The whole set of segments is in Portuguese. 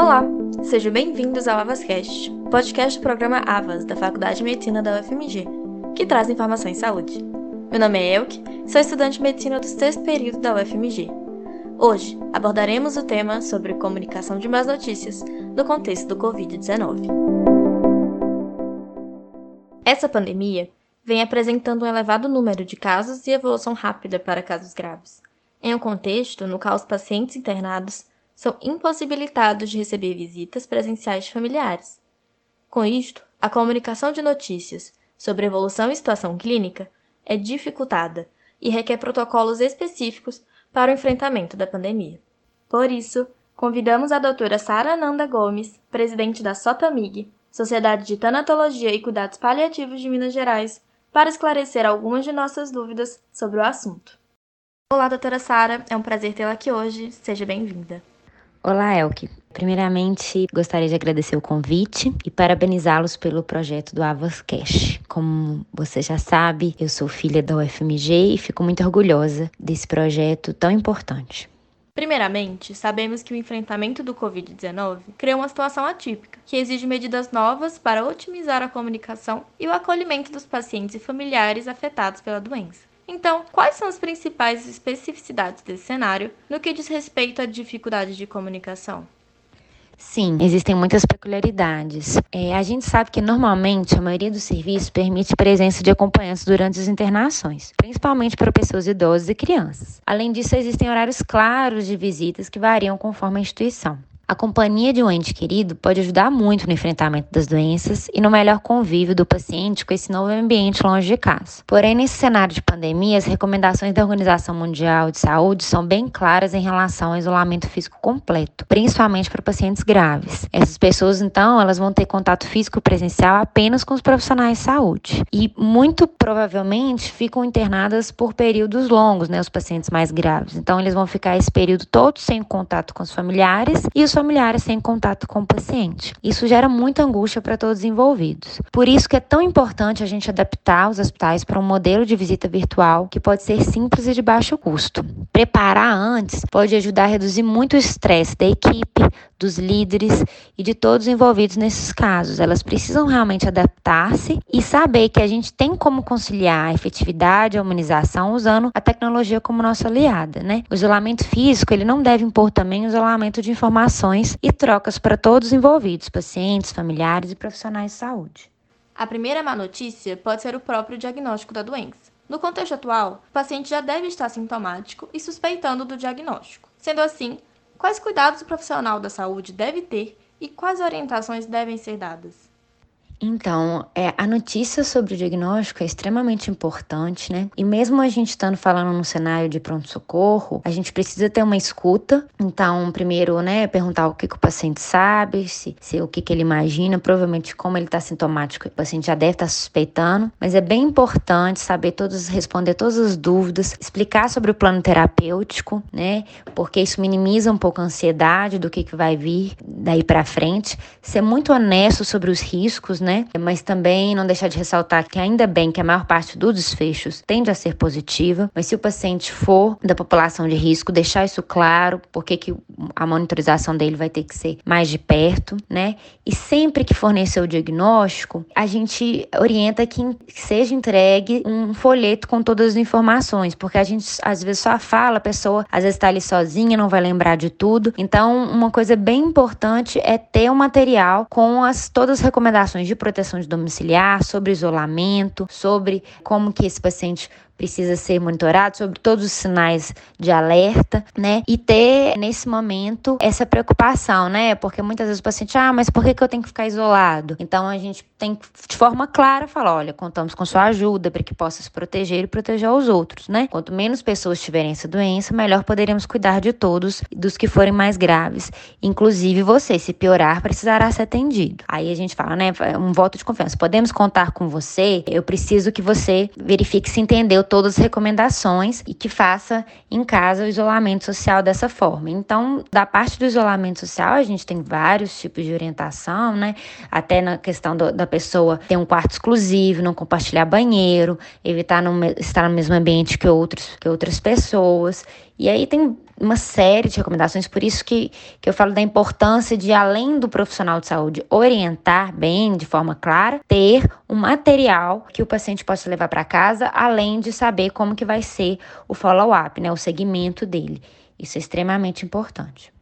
Olá, sejam bem-vindos ao AvasCast, podcast do programa Avas da Faculdade de Medicina da UFMG, que traz informações em saúde. Meu nome é Elke, sou estudante de medicina do sexto período da UFMG. Hoje abordaremos o tema sobre comunicação de más notícias no contexto do Covid-19. Essa pandemia vem apresentando um elevado número de casos e evolução rápida para casos graves, em um contexto no qual os pacientes internados são impossibilitados de receber visitas presenciais de familiares. Com isto, a comunicação de notícias sobre evolução e situação clínica é dificultada e requer protocolos específicos para o enfrentamento da pandemia. Por isso, convidamos a doutora Sara Ananda Gomes, presidente da SOTAMIG, Sociedade de Tanatologia e Cuidados Paliativos de Minas Gerais, para esclarecer algumas de nossas dúvidas sobre o assunto. Olá, doutora Sara, é um prazer tê-la aqui hoje. Seja bem-vinda. Olá, Elke. Primeiramente, gostaria de agradecer o convite e parabenizá-los pelo projeto do Avas Cash. Como você já sabe, eu sou filha da UFMG e fico muito orgulhosa desse projeto tão importante. Primeiramente, sabemos que o enfrentamento do Covid-19 criou uma situação atípica, que exige medidas novas para otimizar a comunicação e o acolhimento dos pacientes e familiares afetados pela doença. Então, quais são as principais especificidades desse cenário no que diz respeito à dificuldade de comunicação? Sim, existem muitas peculiaridades. É, a gente sabe que normalmente a maioria dos serviços permite presença de acompanhantes durante as internações, principalmente para pessoas idosas e crianças. Além disso, existem horários claros de visitas que variam conforme a instituição. A companhia de um ente querido pode ajudar muito no enfrentamento das doenças e no melhor convívio do paciente com esse novo ambiente longe de casa. Porém, nesse cenário de pandemia, as recomendações da Organização Mundial de Saúde são bem claras em relação ao isolamento físico completo, principalmente para pacientes graves. Essas pessoas, então, elas vão ter contato físico presencial apenas com os profissionais de saúde e muito provavelmente ficam internadas por períodos longos, né, os pacientes mais graves. Então, eles vão ficar esse período todo sem contato com os familiares e os familiares sem contato com o paciente. Isso gera muita angústia para todos os envolvidos. Por isso que é tão importante a gente adaptar os hospitais para um modelo de visita virtual que pode ser simples e de baixo custo. Preparar antes pode ajudar a reduzir muito o estresse da equipe, dos líderes e de todos os envolvidos nesses casos. Elas precisam realmente adaptar-se e saber que a gente tem como conciliar a efetividade a humanização usando a tecnologia como nossa aliada, né? O isolamento físico, ele não deve impor também o isolamento de informações e trocas para todos os envolvidos, pacientes, familiares e profissionais de saúde. A primeira má notícia pode ser o próprio diagnóstico da doença. No contexto atual, o paciente já deve estar sintomático e suspeitando do diagnóstico. Sendo assim, Quais cuidados o profissional da saúde deve ter e quais orientações devem ser dadas? Então, é, a notícia sobre o diagnóstico é extremamente importante, né? E mesmo a gente estando falando num cenário de pronto-socorro, a gente precisa ter uma escuta. Então, primeiro, né, perguntar o que, que o paciente sabe, se, se o que, que ele imagina, provavelmente como ele está sintomático, o paciente já deve estar tá suspeitando. Mas é bem importante saber todos, responder todas as dúvidas, explicar sobre o plano terapêutico, né? Porque isso minimiza um pouco a ansiedade do que, que vai vir daí para frente. Ser muito honesto sobre os riscos, né? Né? Mas também não deixar de ressaltar que ainda bem que a maior parte dos desfechos tende a ser positiva, mas se o paciente for da população de risco, deixar isso claro, porque que a monitorização dele vai ter que ser mais de perto, né? E sempre que fornecer o diagnóstico, a gente orienta que seja entregue um folheto com todas as informações, porque a gente às vezes só fala, a pessoa às vezes está ali sozinha, não vai lembrar de tudo. Então, uma coisa bem importante é ter um material com as todas as recomendações de proteção de domiciliar, sobre isolamento, sobre como que esse paciente precisa ser monitorado sobre todos os sinais de alerta, né? E ter nesse momento essa preocupação, né? Porque muitas vezes o paciente, ah, mas por que, que eu tenho que ficar isolado? Então a gente tem que, de forma clara, falar: olha, contamos com sua ajuda para que possa se proteger e proteger os outros, né? Quanto menos pessoas tiverem essa doença, melhor poderemos cuidar de todos, dos que forem mais graves. Inclusive você, se piorar, precisará ser atendido. Aí a gente fala, né? Um voto de confiança. Podemos contar com você? Eu preciso que você verifique se entendeu todas as recomendações e que faça em casa o isolamento social dessa forma. Então, da parte do isolamento social, a gente tem vários tipos de orientação, né? Até na questão do, da pessoa ter um quarto exclusivo, não compartilhar banheiro, evitar não estar no mesmo ambiente que, outros, que outras pessoas. E aí tem uma série de recomendações, por isso que, que eu falo da importância de, além do profissional de saúde orientar bem, de forma clara, ter um material que o paciente possa levar para casa, além de saber como que vai ser o follow-up, né, o segmento dele. Isso é extremamente importante.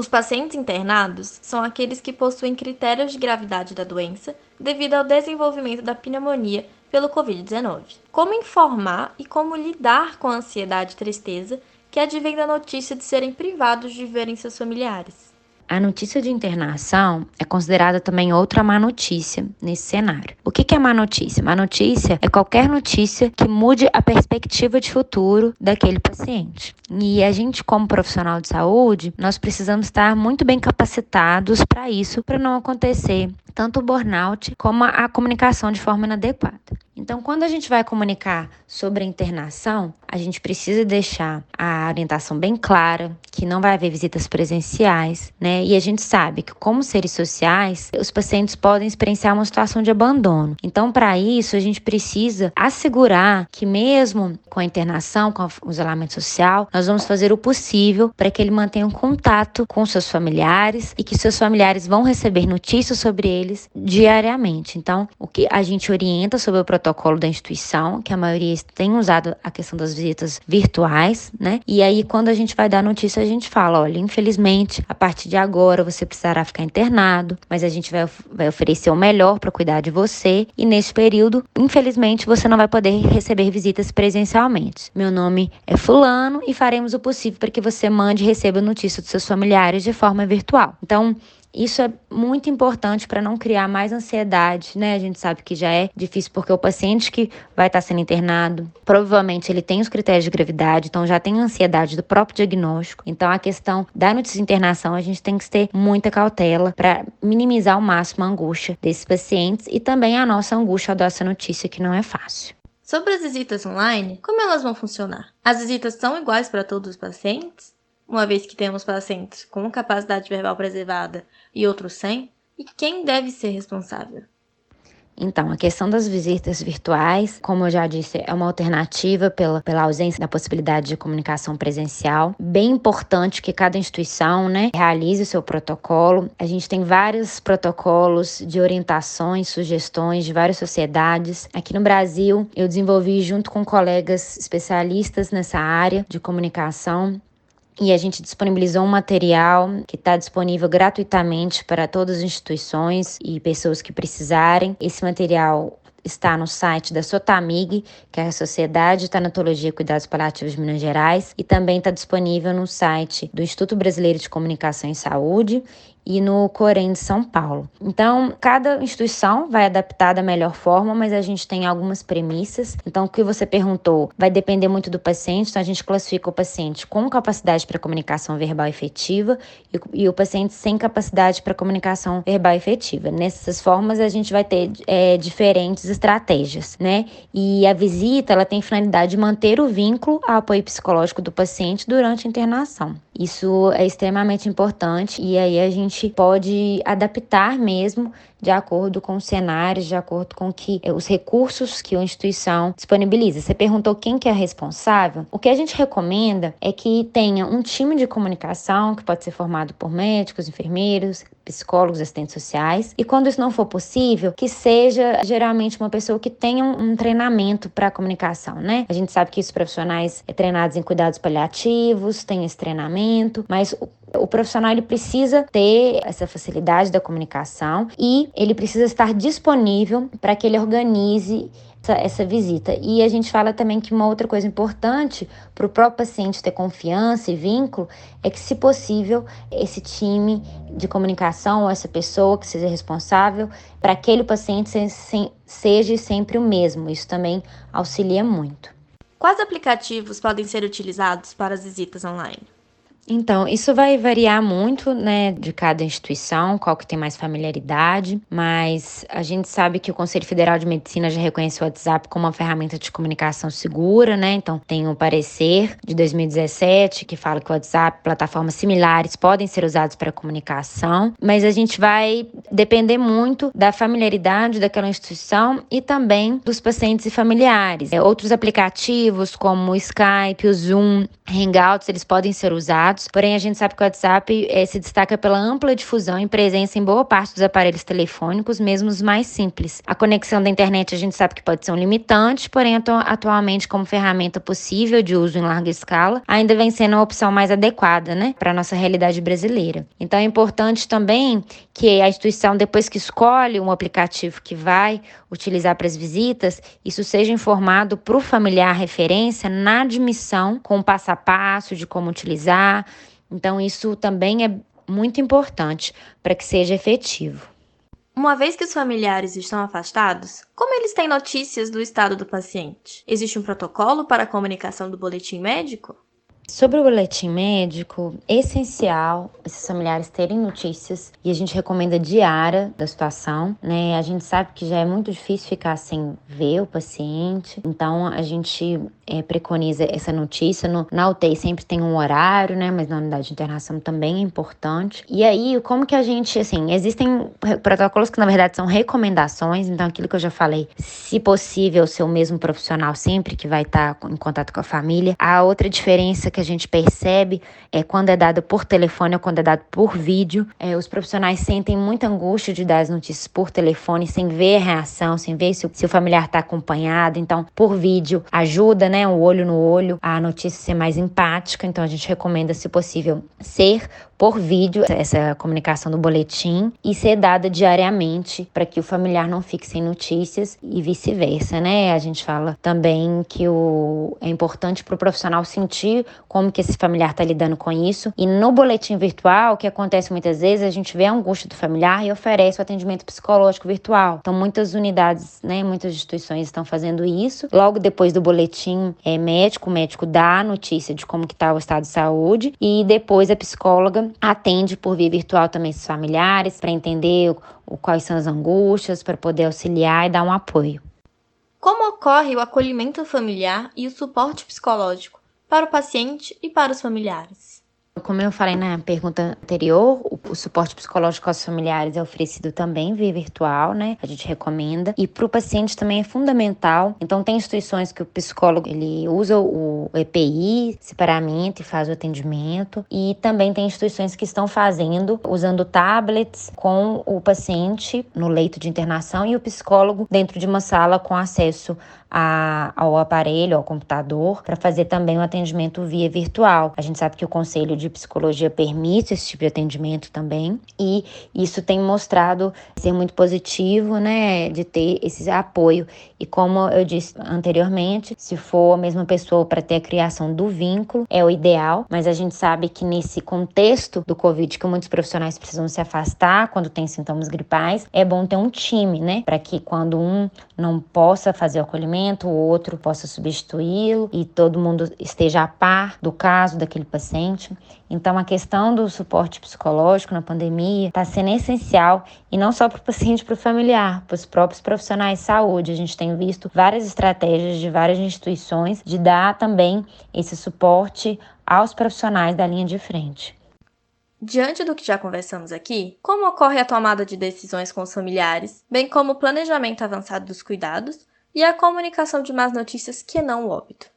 Os pacientes internados são aqueles que possuem critérios de gravidade da doença devido ao desenvolvimento da pneumonia pelo Covid-19. Como informar e como lidar com a ansiedade e tristeza que advém da notícia de serem privados de verem seus familiares. A notícia de internação é considerada também outra má notícia nesse cenário. O que é má notícia? Má notícia é qualquer notícia que mude a perspectiva de futuro daquele paciente. E a gente, como profissional de saúde, nós precisamos estar muito bem capacitados para isso, para não acontecer tanto o burnout como a comunicação de forma inadequada. Então, quando a gente vai comunicar sobre a internação, a gente precisa deixar a orientação bem clara, que não vai haver visitas presenciais, né? E a gente sabe que, como seres sociais, os pacientes podem experienciar uma situação de abandono. Então, para isso, a gente precisa assegurar que, mesmo com a internação, com o isolamento social, nós vamos fazer o possível para que ele mantenha um contato com seus familiares e que seus familiares vão receber notícias sobre eles diariamente. Então, o que a gente orienta sobre o protocolo da instituição, que a maioria tem usado a questão das visitas virtuais, né? E aí, quando a gente vai dar notícia, a gente fala: olha, infelizmente, a partir de agora você precisará ficar internado, mas a gente vai, vai oferecer o melhor para cuidar de você. E nesse período, infelizmente, você não vai poder receber visitas presencialmente. Meu nome é Fulano e faremos o possível para que você mande e receba notícia dos seus familiares de forma virtual. Então, isso é muito importante para não criar mais ansiedade, né? A gente sabe que já é difícil porque o paciente que vai estar tá sendo internado, provavelmente ele tem os critérios de gravidade, então já tem ansiedade do próprio diagnóstico. Então a questão da notícia internação, a gente tem que ter muita cautela para minimizar ao máximo a angústia desses pacientes e também a nossa angústia dessa notícia que não é fácil. Sobre as visitas online, como elas vão funcionar? As visitas são iguais para todos os pacientes? Uma vez que temos pacientes com capacidade verbal preservada e outros sem? E quem deve ser responsável? Então, a questão das visitas virtuais, como eu já disse, é uma alternativa pela, pela ausência da possibilidade de comunicação presencial. Bem importante que cada instituição né, realize o seu protocolo. A gente tem vários protocolos de orientações, sugestões de várias sociedades. Aqui no Brasil, eu desenvolvi junto com colegas especialistas nessa área de comunicação e a gente disponibilizou um material que está disponível gratuitamente para todas as instituições e pessoas que precisarem. Esse material está no site da Sotamig, que é a Sociedade de Tanatologia e Cuidados Paliativos de Minas Gerais, e também está disponível no site do Instituto Brasileiro de Comunicação e Saúde e no Corém de São Paulo. Então, cada instituição vai adaptar da melhor forma, mas a gente tem algumas premissas. Então, o que você perguntou vai depender muito do paciente. Então, a gente classifica o paciente com capacidade para comunicação verbal efetiva e, e o paciente sem capacidade para comunicação verbal efetiva. Nessas formas, a gente vai ter é, diferentes estratégias, né? E a visita, ela tem finalidade de manter o vínculo ao apoio psicológico do paciente durante a internação. Isso é extremamente importante e aí a gente pode adaptar mesmo de acordo com os cenários, de acordo com que eh, os recursos que a instituição disponibiliza. Você perguntou quem que é responsável? O que a gente recomenda é que tenha um time de comunicação que pode ser formado por médicos, enfermeiros, psicólogos, assistentes sociais. E quando isso não for possível, que seja geralmente uma pessoa que tenha um, um treinamento para comunicação, né? A gente sabe que os profissionais é treinados em cuidados paliativos, têm esse treinamento, mas o profissional ele precisa ter essa facilidade da comunicação e ele precisa estar disponível para que ele organize essa, essa, visita. E a gente fala também que uma outra coisa importante para o próprio paciente ter confiança e vínculo é que, se possível, esse time de comunicação ou essa pessoa que seja responsável para aquele paciente seja sempre o mesmo. Isso também auxilia muito. Quais aplicativos podem ser utilizados para as visitas online? Então, isso vai variar muito, né, de cada instituição, qual que tem mais familiaridade, mas a gente sabe que o Conselho Federal de Medicina já reconheceu o WhatsApp como uma ferramenta de comunicação segura, né? Então, tem um parecer de 2017 que fala que o WhatsApp, plataformas similares podem ser usados para comunicação, mas a gente vai depender muito da familiaridade daquela instituição e também dos pacientes e familiares. É, outros aplicativos como o Skype, o Zoom, Hangouts, eles podem ser usados porém a gente sabe que o WhatsApp é, se destaca pela ampla difusão e presença em boa parte dos aparelhos telefônicos, mesmo os mais simples. A conexão da internet a gente sabe que pode ser um limitante, porém atualmente como ferramenta possível de uso em larga escala, ainda vem sendo a opção mais adequada, né, para a nossa realidade brasileira. Então é importante também que a instituição, depois que escolhe um aplicativo que vai utilizar para as visitas, isso seja informado para o familiar referência na admissão, com o passo a passo de como utilizar, então, isso também é muito importante para que seja efetivo. Uma vez que os familiares estão afastados, como eles têm notícias do estado do paciente? Existe um protocolo para a comunicação do boletim médico? Sobre o boletim médico, é essencial esses familiares terem notícias e a gente recomenda diária da situação, né? A gente sabe que já é muito difícil ficar sem ver o paciente, então a gente é, preconiza essa notícia. No, na UTI sempre tem um horário, né? Mas na unidade de internação também é importante. E aí, como que a gente, assim, existem protocolos que na verdade são recomendações, então aquilo que eu já falei, se possível, ser o mesmo profissional sempre que vai estar em contato com a família. A outra diferença que que a gente percebe é quando é dado por telefone ou quando é dado por vídeo. É, os profissionais sentem muita angústia de dar as notícias por telefone, sem ver a reação, sem ver se o, se o familiar está acompanhado. Então, por vídeo ajuda, né, o olho no olho, a notícia ser mais empática. Então, a gente recomenda, se possível, ser por vídeo essa comunicação do boletim e ser dada diariamente para que o familiar não fique sem notícias e vice-versa, né? A gente fala também que o, é importante para o profissional sentir como que esse familiar está lidando com isso. E no boletim virtual, o que acontece muitas vezes, a gente vê a angústia do familiar e oferece o atendimento psicológico virtual. Então, muitas unidades, né, muitas instituições estão fazendo isso. Logo depois do boletim é, médico, o médico dá a notícia de como que está o estado de saúde e depois a psicóloga atende por via virtual também esses familiares para entender o, quais são as angústias, para poder auxiliar e dar um apoio. Como ocorre o acolhimento familiar e o suporte psicológico para o paciente e para os familiares? Como eu falei na pergunta anterior, o, o, suporte psicológico aos familiares é oferecido também via virtual, né? A gente recomenda. E para o paciente também é fundamental. Então, tem instituições que o psicólogo ele usa o EPI separadamente e faz o atendimento. E também tem instituições que estão fazendo, usando tablets com o paciente no leito de internação e o psicólogo dentro de uma sala com acesso a, ao aparelho, ao computador, para fazer também o atendimento via virtual. A gente sabe que o Conselho de Psicologia permite esse tipo de atendimento também, e isso tem mostrado ser muito positivo, né, de ter esse apoio. E como eu disse anteriormente, se for a mesma pessoa para ter a criação do vínculo, é o ideal, mas a gente sabe que nesse contexto do Covid, que muitos profissionais precisam se afastar quando tem sintomas gripais, é bom ter um time, né, para que quando um não possa fazer o acolhimento, o outro possa substituí-lo e todo mundo esteja a par do caso daquele paciente. Então, a questão do suporte psicológico na pandemia está sendo essencial e não só para o paciente, para o familiar, para os próprios profissionais de saúde. A gente tem visto várias estratégias de várias instituições de dar também esse suporte aos profissionais da linha de frente. Diante do que já conversamos aqui, como ocorre a tomada de decisões com os familiares, bem como o planejamento avançado dos cuidados, e a comunicação de más notícias que não o óbito.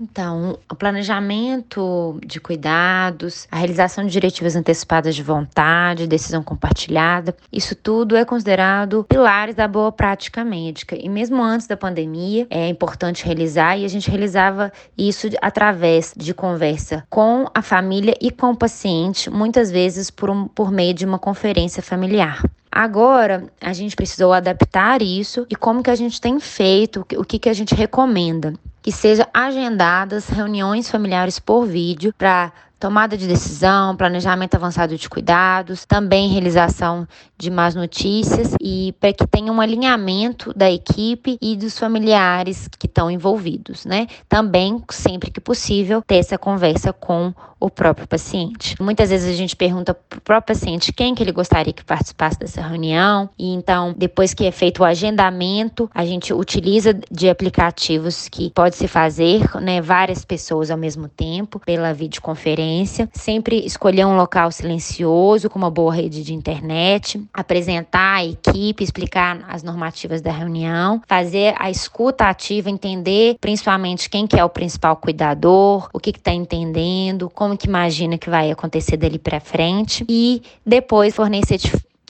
Então, o planejamento de cuidados, a realização de diretivas antecipadas de vontade, decisão compartilhada, isso tudo é considerado pilares da boa prática médica. E mesmo antes da pandemia, é importante realizar e a gente realizava isso através de conversa com a família e com o paciente, muitas vezes por, um, por meio de uma conferência familiar. Agora, a gente precisou adaptar isso e como que a gente tem feito, o que, que a gente recomenda. Que seja agendadas reuniões familiares por vídeo para tomada de decisão, planejamento avançado de cuidados, também realização de más notícias e para que tenha um alinhamento da equipe e dos familiares que estão envolvidos, né? Também, sempre que possível, ter essa conversa com o próprio paciente. Muitas vezes a gente pergunta para o próprio paciente quem que ele gostaria que participasse dessa reunião e então, depois que é feito o agendamento, a gente utiliza de aplicativos que pode se fazer, né, várias pessoas ao mesmo tempo pela videoconferência, sempre escolher um local silencioso com uma boa rede de internet, apresentar a equipe, explicar as normativas da reunião, fazer a escuta ativa, entender principalmente quem que é o principal cuidador, o que está entendendo, como que imagina que vai acontecer dali para frente e depois fornecer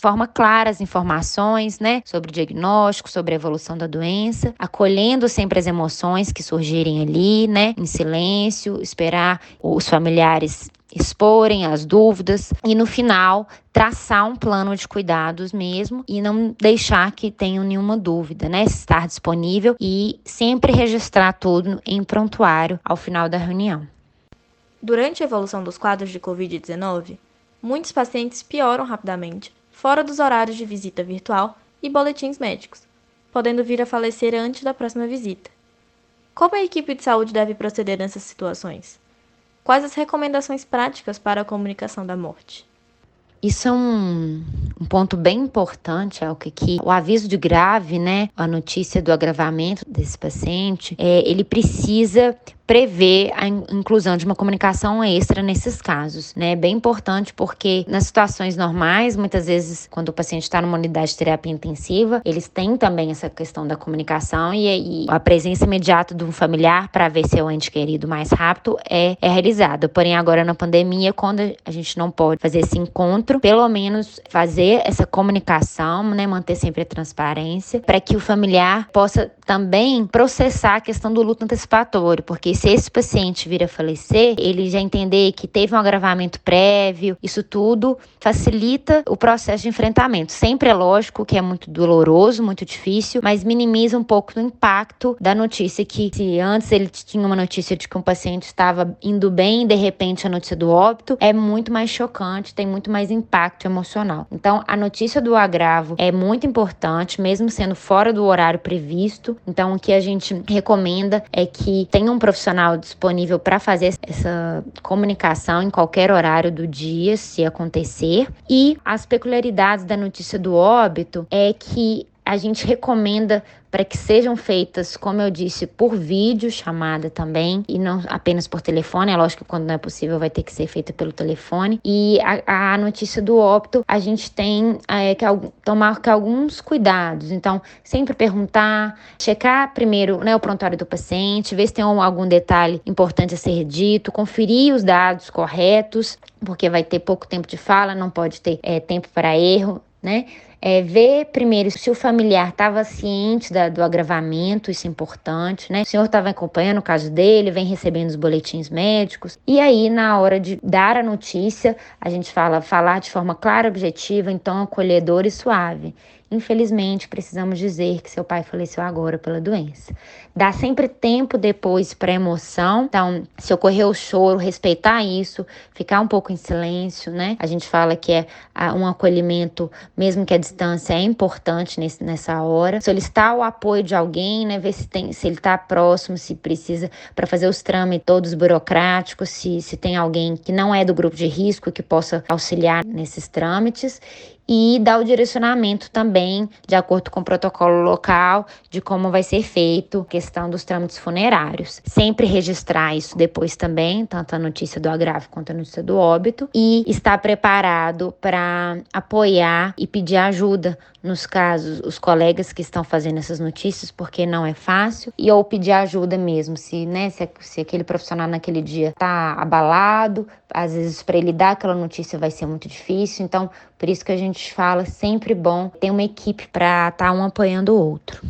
forma clara as informações, né, sobre o diagnóstico, sobre a evolução da doença, acolhendo sempre as emoções que surgirem ali, né, em silêncio, esperar os familiares exporem as dúvidas e no final traçar um plano de cuidados mesmo e não deixar que tenham nenhuma dúvida, né? Estar disponível e sempre registrar tudo em prontuário ao final da reunião. Durante a evolução dos quadros de COVID-19, muitos pacientes pioram rapidamente, fora dos horários de visita virtual e boletins médicos, podendo vir a falecer antes da próxima visita. Como a equipe de saúde deve proceder nessas situações? Quais as recomendações práticas para a comunicação da morte? Isso é um, um ponto bem importante, é o que, que o aviso de grave, né, a notícia do agravamento desse paciente, é, ele precisa prevê a inclusão de uma comunicação extra nesses casos, né? É bem importante porque nas situações normais, muitas vezes, quando o paciente está numa unidade de terapia intensiva, eles têm também essa questão da comunicação e, e a presença imediata de um familiar para ver seu ente querido mais rápido é, é realizada. Porém, agora na pandemia, quando a gente não pode fazer esse encontro, pelo menos fazer essa comunicação, né? Manter sempre a transparência para que o familiar possa também processar a questão do luto antecipatório, porque se esse paciente vir a falecer, ele já entender que teve um agravamento prévio, isso tudo facilita o processo de enfrentamento. Sempre é lógico que é muito doloroso, muito difícil, mas minimiza um pouco do impacto da notícia que se antes ele tinha uma notícia de que um paciente estava indo bem, de repente a notícia do óbito é muito mais chocante, tem muito mais impacto emocional. Então, a notícia do agravo é muito importante, mesmo sendo fora do horário previsto. Então, o que a gente recomenda é que tenha um profissional profissional disponível para fazer essa comunicação em qualquer horário do dia, se acontecer. E as peculiaridades da notícia do óbito é que a gente recomenda para que sejam feitas, como eu disse, por vídeo chamada também, e não apenas por telefone. É lógico que quando não é possível vai ter que ser feita pelo telefone. E a, a notícia do óbito, a gente tem é, que tomar que alguns cuidados. Então, sempre perguntar, checar primeiro né, o prontuário do paciente, ver se tem algum detalhe importante a ser dito, conferir os dados corretos, porque vai ter pouco tempo de fala, não pode ter é, tempo para erro, né? é, ver primeiro se o familiar estava ciente da, do agravamento, isso é importante, né? O senhor estava acompanhando o caso dele, vem recebendo os boletins médicos. E aí, na hora de dar a notícia, a gente fala falar de forma clara, objetiva, então acolhedora e suave. Infelizmente, precisamos dizer que seu pai faleceu agora pela doença. Dá sempre tempo depois para emoção. Então, se ocorrer o choro, respeitar isso, ficar um pouco em silêncio, né? A gente fala que é um acolhimento, mesmo que a distância, é importante nesse, nessa hora. Solicitar o apoio de alguém, né? Ver se, tem, se ele está próximo, se precisa para fazer os trâmites todos burocráticos, se, se tem alguém que não é do grupo de risco que possa auxiliar nesses trâmites e dar o direcionamento também, de acordo com o protocolo local, de como vai ser feito a questão dos trâmites funerários. Sempre registrar isso depois também, tanto a notícia do agravo quanto a notícia do óbito, e estar preparado para apoiar e pedir ajuda nos casos, os colegas que estão fazendo essas notícias, porque não é fácil, e ou pedir ajuda mesmo, se, né, se, se aquele profissional naquele dia está abalado, às vezes para ele dar aquela notícia vai ser muito difícil, então por isso que a gente fala sempre bom ter uma equipe para estar tá um apoiando o outro.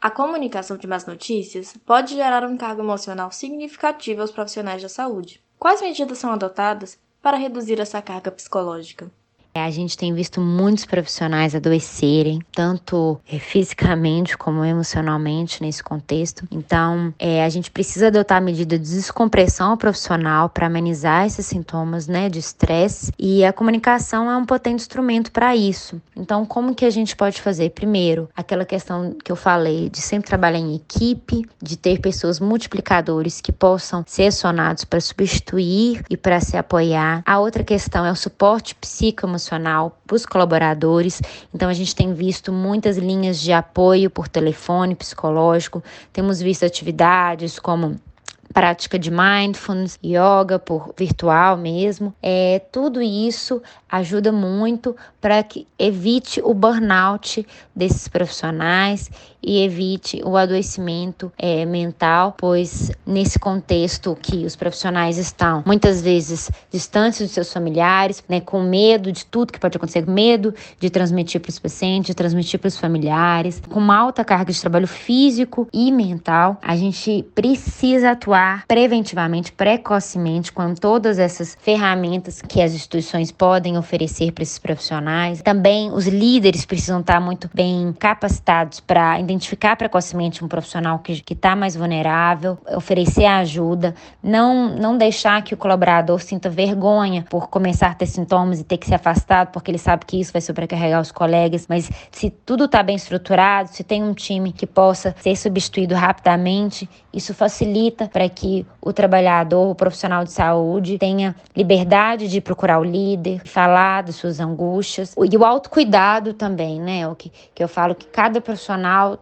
A comunicação de más notícias pode gerar um cargo emocional significativo aos profissionais da saúde. Quais medidas são adotadas para reduzir essa carga psicológica? A gente tem visto muitos profissionais adoecerem, tanto eh, fisicamente como emocionalmente nesse contexto. Então, é, a gente precisa adotar a medida de descompressão profissional para amenizar esses sintomas né, de estresse e a comunicação é um potente instrumento para isso. Então, como que a gente pode fazer? Primeiro, aquela questão que eu falei de sempre trabalhar em equipe, de ter pessoas multiplicadores que possam ser acionados para substituir e para se apoiar. A outra questão é o suporte psicoemocional para os colaboradores. Então, a gente tem visto muitas linhas de apoio por telefone psicológico, temos visto atividades como prática de mindfulness, yoga por virtual mesmo. É, tudo isso ajuda muito para que evite o burnout desses profissionais e evite o adoecimento é, mental, pois nesse contexto que os profissionais estão muitas vezes distantes dos seus familiares, né, com medo de tudo que pode acontecer, medo de transmitir para os pacientes, de transmitir para os familiares, com uma alta carga de trabalho físico e mental, a gente precisa atuar preventivamente, precocemente, com todas essas ferramentas que as instituições podem oferecer para esses profissionais. Também os líderes precisam estar muito bem capacitados para identificar precocemente um profissional que está mais vulnerável, oferecer ajuda, não, não deixar que o colaborador sinta vergonha por começar a ter sintomas e ter que ser afastado, porque ele sabe que isso vai sobrecarregar os colegas, mas se tudo está bem estruturado, se tem um time que possa ser substituído rapidamente, isso facilita para que o trabalhador, o profissional de saúde, tenha liberdade de procurar o líder, falar das suas angústias. E o autocuidado também, né? O que, que eu falo que cada profissional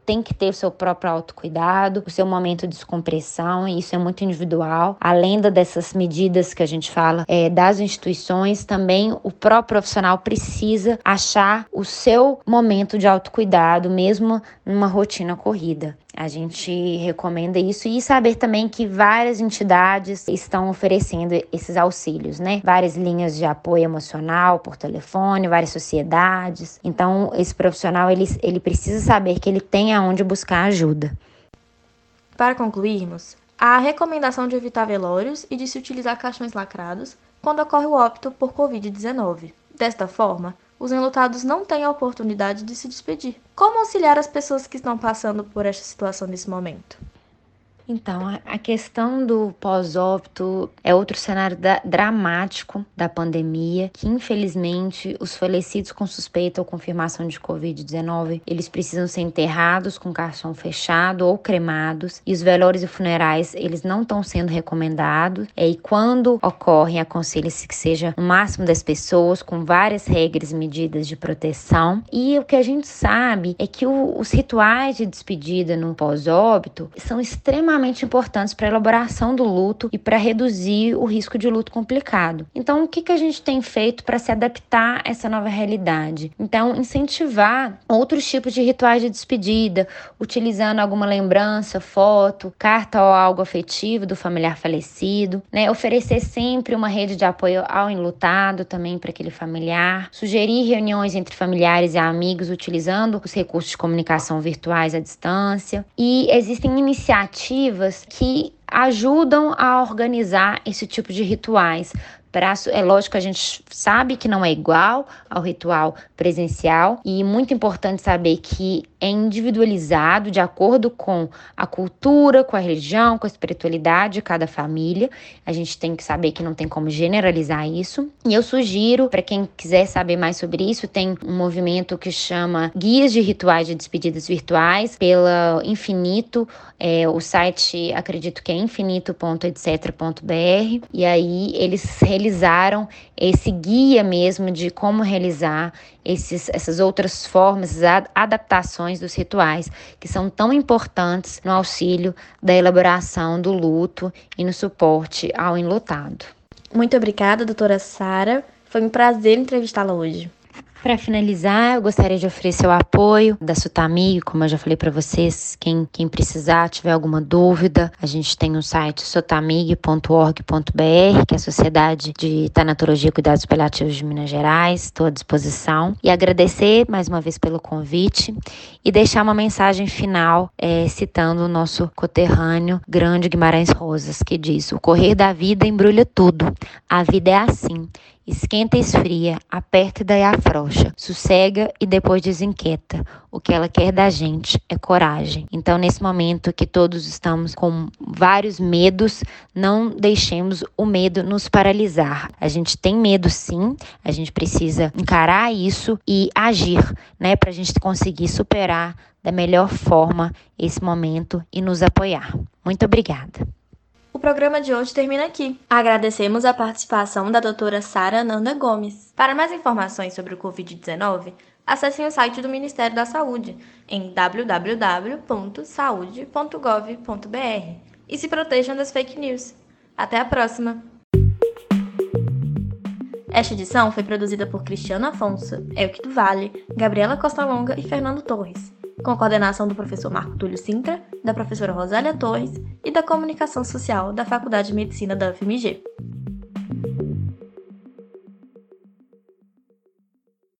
tem que ter o seu próprio autocuidado, o seu momento de descompressão, e isso é muito individual. Além dessas medidas que a gente fala é, das instituições, também o próprio profissional precisa achar o seu momento de autocuidado, mesmo numa rotina corrida. A gente recomenda isso e saber também que várias entidades estão oferecendo esses auxílios, né? Várias linhas de apoio emocional por telefone, várias sociedades. Então, esse profissional ele, ele precisa saber que ele tem aonde buscar ajuda. Para concluirmos, há a recomendação de evitar velórios e de se utilizar caixões lacrados quando ocorre o óbito por Covid-19. Desta forma, os enlutados não têm a oportunidade de se despedir. Como auxiliar as pessoas que estão passando por esta situação nesse momento? Então, a questão do pós-óbito é outro cenário da, dramático da pandemia, que infelizmente os falecidos com suspeita ou confirmação de Covid-19, eles precisam ser enterrados com caixão fechado ou cremados, e os velórios e funerais, eles não estão sendo recomendados, é, e quando ocorrem, aconselha-se que seja o máximo das pessoas, com várias regras e medidas de proteção, e o que a gente sabe é que o, os rituais de despedida no pós-óbito são extremamente extremamente importantes para a elaboração do luto e para reduzir o risco de luto complicado. Então, o que, que a gente tem feito para se adaptar a essa nova realidade? Então, incentivar outros tipos de rituais de despedida, utilizando alguma lembrança, foto, carta ou algo afetivo do familiar falecido, né? Oferecer sempre uma rede de apoio ao enlutado também para aquele familiar, sugerir reuniões entre familiares e amigos utilizando os recursos de comunicação virtuais à distância. E existem iniciativas que ajudam a organizar esse tipo de rituais Braço, é lógico a gente sabe que não é igual ao ritual presencial e muito importante saber que é individualizado de acordo com a cultura, com a religião, com a espiritualidade de cada família. A gente tem que saber que não tem como generalizar isso. E eu sugiro, para quem quiser saber mais sobre isso, tem um movimento que chama Guias de Rituais de Despedidas Virtuais pela Infinito. É, o site acredito que é infinito.etc.br. E aí eles realizaram esse guia mesmo de como realizar esses, essas outras formas, adaptações dos rituais que são tão importantes no auxílio da elaboração do luto e no suporte ao enlutado. Muito obrigada, doutora Sara. Foi um prazer entrevistá-la hoje. Para finalizar, eu gostaria de oferecer o apoio da Sutami, como eu já falei para vocês, quem, quem precisar, tiver alguma dúvida, a gente tem um site sotamig.org.br, que é a Sociedade de Tanatologia e Cuidados Paliativos de Minas Gerais, estou à disposição. E agradecer mais uma vez pelo convite e deixar uma mensagem final é, citando o nosso coterrâneo Grande Guimarães Rosas, que diz: O correr da vida embrulha tudo, a vida é assim Esquenta e esfria, aperta e daí afrouxa, sossega e depois desinquieta. O que ela quer da gente é coragem. Então, nesse momento que todos estamos com vários medos, não deixemos o medo nos paralisar. A gente tem medo sim, a gente precisa encarar isso e agir, né, para a gente conseguir superar da melhor forma esse momento e nos apoiar. Muito obrigada. O programa de hoje termina aqui. Agradecemos a participação da doutora Sara Ananda Gomes. Para mais informações sobre o Covid-19, acessem o site do Ministério da Saúde em www.saude.gov.br e se protejam das fake news. Até a próxima! Esta edição foi produzida por Cristiano Afonso, Elke do Vale, Gabriela Costa Longa e Fernando Torres com coordenação do professor Marco Túlio Sintra, da professora Rosália Torres e da Comunicação Social da Faculdade de Medicina da UFMG.